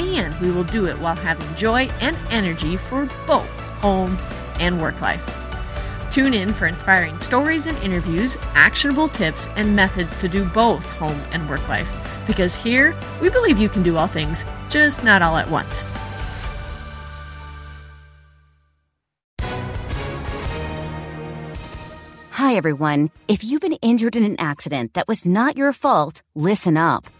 And we will do it while having joy and energy for both home and work life. Tune in for inspiring stories and interviews, actionable tips, and methods to do both home and work life. Because here, we believe you can do all things, just not all at once. Hi, everyone. If you've been injured in an accident that was not your fault, listen up.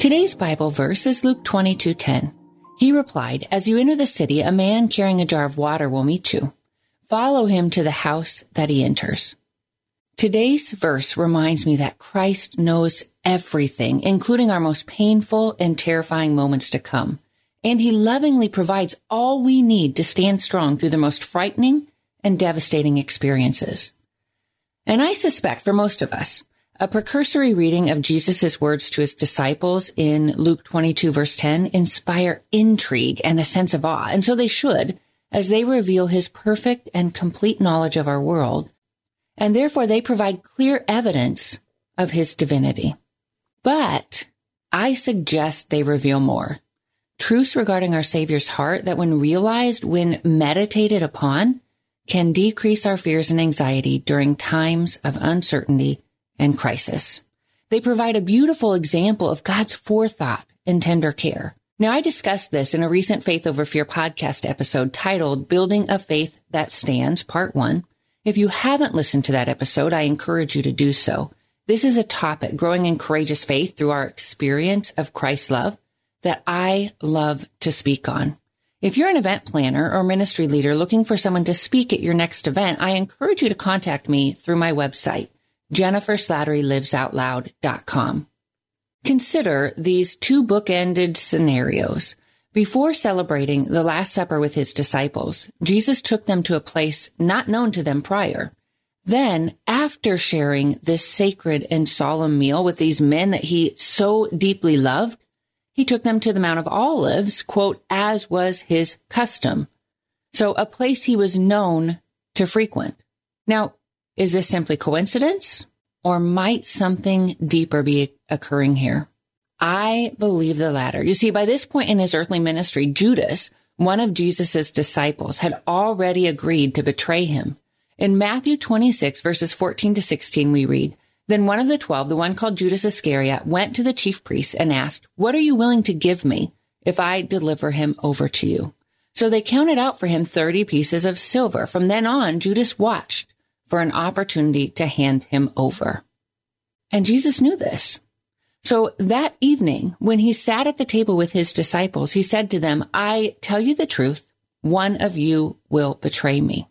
Today's Bible verse is Luke 22:10. He replied, "As you enter the city, a man carrying a jar of water will meet you. Follow him to the house that he enters." Today's verse reminds me that Christ knows everything, including our most painful and terrifying moments to come. And he lovingly provides all we need to stand strong through the most frightening and devastating experiences. And I suspect for most of us, a precursory reading of Jesus' words to his disciples in Luke 22 verse 10 inspire intrigue and a sense of awe. And so they should, as they reveal his perfect and complete knowledge of our world. And therefore they provide clear evidence of his divinity. But I suggest they reveal more. Truths regarding our Savior's heart that when realized, when meditated upon, can decrease our fears and anxiety during times of uncertainty and crisis. They provide a beautiful example of God's forethought and tender care. Now, I discussed this in a recent Faith Over Fear podcast episode titled Building a Faith That Stands, Part 1. If you haven't listened to that episode, I encourage you to do so. This is a topic, growing in courageous faith through our experience of Christ's love, that I love to speak on. If you're an event planner or ministry leader looking for someone to speak at your next event, I encourage you to contact me through my website, jenniferslatterylivesOutloud.com. Consider these two bookended scenarios. Before celebrating the Last Supper with his disciples, Jesus took them to a place not known to them prior. Then, after sharing this sacred and solemn meal with these men that he so deeply loved, he took them to the Mount of Olives, quote, as was his custom. So a place he was known to frequent. Now, is this simply coincidence or might something deeper be occurring here? I believe the latter. You see, by this point in his earthly ministry, Judas, one of Jesus' disciples, had already agreed to betray him. In Matthew 26 verses 14 to 16, we read, Then one of the twelve, the one called Judas Iscariot, went to the chief priests and asked, What are you willing to give me if I deliver him over to you? So they counted out for him 30 pieces of silver. From then on, Judas watched for an opportunity to hand him over. And Jesus knew this. So that evening, when he sat at the table with his disciples, he said to them, I tell you the truth, one of you will betray me.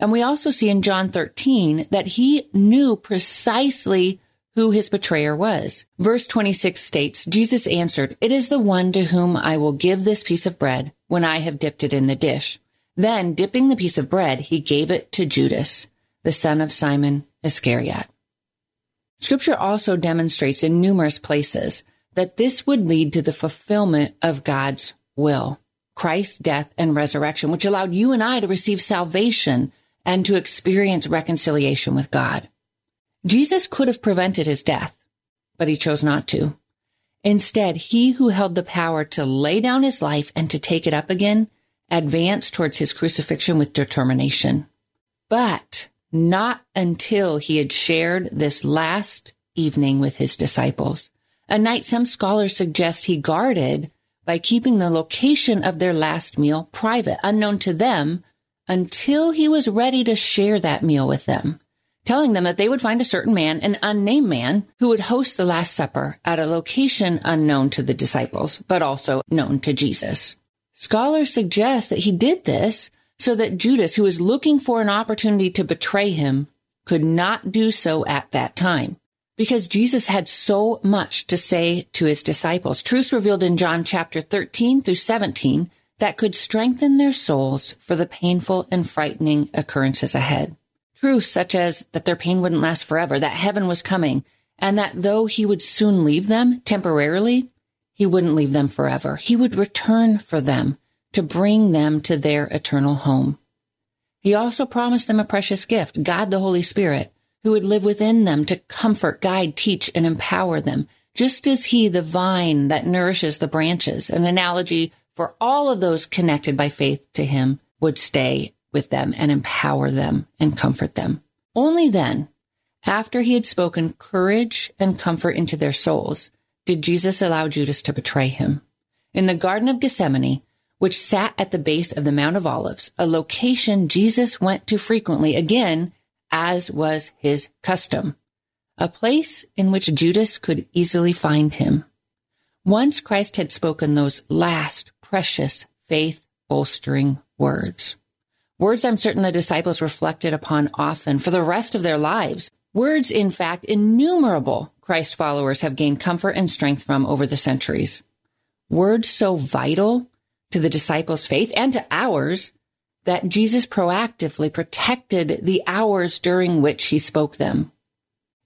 And we also see in John 13 that he knew precisely who his betrayer was. Verse 26 states, Jesus answered, It is the one to whom I will give this piece of bread when I have dipped it in the dish. Then, dipping the piece of bread, he gave it to Judas, the son of Simon Iscariot. Scripture also demonstrates in numerous places that this would lead to the fulfillment of God's will. Christ's death and resurrection, which allowed you and I to receive salvation and to experience reconciliation with God. Jesus could have prevented his death, but he chose not to. Instead, he who held the power to lay down his life and to take it up again advanced towards his crucifixion with determination. But not until he had shared this last evening with his disciples, a night some scholars suggest he guarded by keeping the location of their last meal private, unknown to them, until he was ready to share that meal with them, telling them that they would find a certain man, an unnamed man, who would host the Last Supper at a location unknown to the disciples, but also known to Jesus. Scholars suggest that he did this so that Judas, who was looking for an opportunity to betray him, could not do so at that time because Jesus had so much to say to his disciples. Truths revealed in John chapter 13 through 17 that could strengthen their souls for the painful and frightening occurrences ahead. Truths such as that their pain wouldn't last forever, that heaven was coming, and that though he would soon leave them temporarily, he wouldn't leave them forever. He would return for them to bring them to their eternal home. He also promised them a precious gift, God the Holy Spirit, who would live within them to comfort, guide, teach, and empower them, just as he, the vine that nourishes the branches, an analogy for all of those connected by faith to him, would stay with them and empower them and comfort them. Only then, after he had spoken courage and comfort into their souls, did Jesus allow Judas to betray him. In the Garden of Gethsemane, which sat at the base of the Mount of Olives, a location Jesus went to frequently, again, as was his custom, a place in which Judas could easily find him. Once Christ had spoken those last precious faith bolstering words. Words I'm certain the disciples reflected upon often for the rest of their lives. Words, in fact, innumerable Christ followers have gained comfort and strength from over the centuries. Words so vital to the disciples' faith and to ours that Jesus proactively protected the hours during which he spoke them.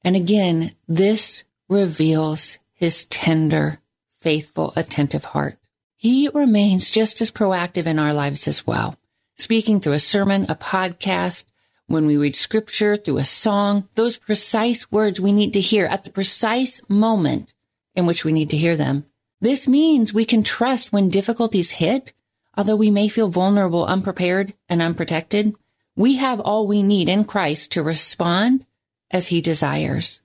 And again, this reveals his tender, faithful, attentive heart. He remains just as proactive in our lives as well, speaking through a sermon, a podcast, when we read scripture, through a song, those precise words we need to hear at the precise moment in which we need to hear them. This means we can trust when difficulties hit Although we may feel vulnerable, unprepared, and unprotected, we have all we need in Christ to respond as he desires.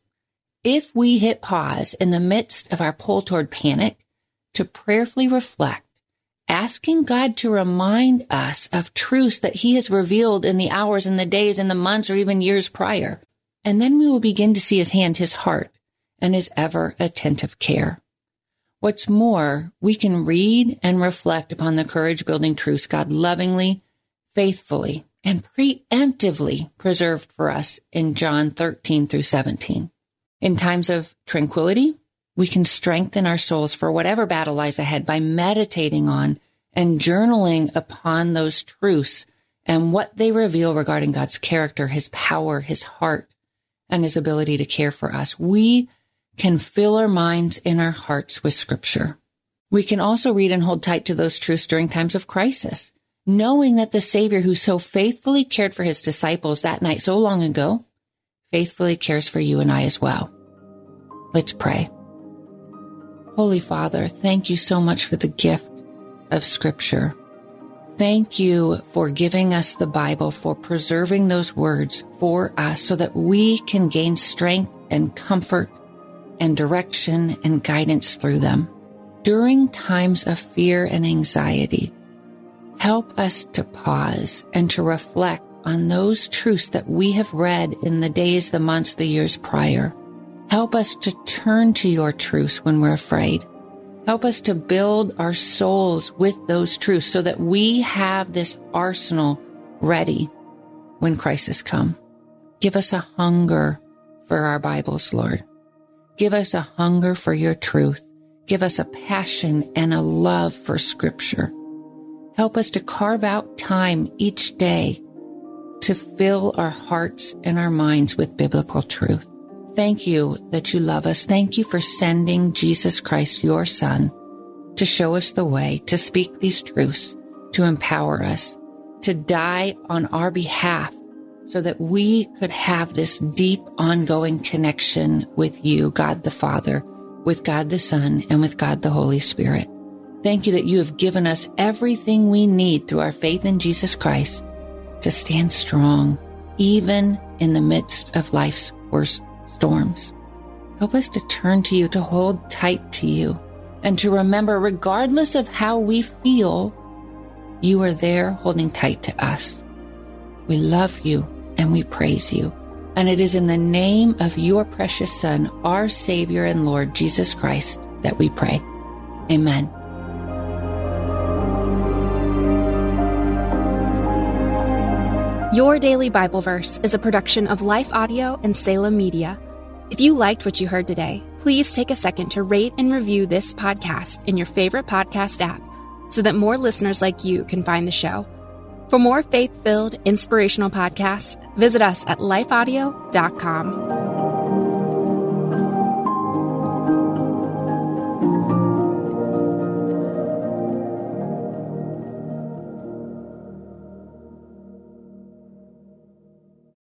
If we hit pause in the midst of our pull toward panic to prayerfully reflect, asking God to remind us of truths that he has revealed in the hours and the days and the months or even years prior, and then we will begin to see his hand, his heart, and his ever attentive care. What's more, we can read and reflect upon the courage building truths God lovingly, faithfully, and preemptively preserved for us in John 13 through 17. In times of tranquility, we can strengthen our souls for whatever battle lies ahead by meditating on and journaling upon those truths and what they reveal regarding God's character, his power, his heart, and his ability to care for us. We can fill our minds and our hearts with scripture. We can also read and hold tight to those truths during times of crisis, knowing that the Savior who so faithfully cared for his disciples that night so long ago, faithfully cares for you and I as well. Let's pray. Holy Father, thank you so much for the gift of scripture. Thank you for giving us the Bible, for preserving those words for us so that we can gain strength and comfort and direction and guidance through them. During times of fear and anxiety, help us to pause and to reflect on those truths that we have read in the days, the months, the years prior. Help us to turn to your truths when we're afraid. Help us to build our souls with those truths so that we have this arsenal ready when crisis come. Give us a hunger for our Bibles, Lord. Give us a hunger for your truth. Give us a passion and a love for scripture. Help us to carve out time each day to fill our hearts and our minds with biblical truth. Thank you that you love us. Thank you for sending Jesus Christ, your son, to show us the way, to speak these truths, to empower us, to die on our behalf so that we could have this deep ongoing connection with you, God the Father, with God the Son, and with God the Holy Spirit. Thank you that you have given us everything we need through our faith in Jesus Christ to stand strong, even in the midst of life's worst storms. Help us to turn to you, to hold tight to you, and to remember, regardless of how we feel, you are there holding tight to us. We love you and we praise you. And it is in the name of your precious Son, our Savior and Lord Jesus Christ, that we pray. Amen. Your Daily Bible Verse is a production of Life Audio and Salem Media. If you liked what you heard today, please take a second to rate and review this podcast in your favorite podcast app so that more listeners like you can find the show. For more faith filled, inspirational podcasts, visit us at lifeaudio.com.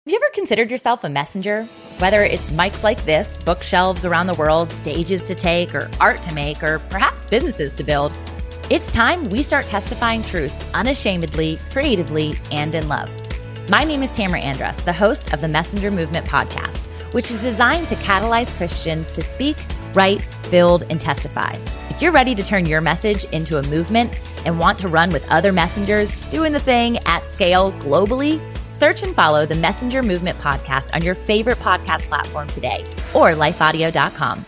Have you ever considered yourself a messenger? Whether it's mics like this, bookshelves around the world, stages to take, or art to make, or perhaps businesses to build. It's time we start testifying truth unashamedly, creatively, and in love. My name is Tamara Andress, the host of the Messenger Movement podcast, which is designed to catalyze Christians to speak, write, build, and testify. If you're ready to turn your message into a movement and want to run with other messengers doing the thing at scale globally, search and follow the Messenger Movement podcast on your favorite podcast platform today or lifeaudio.com.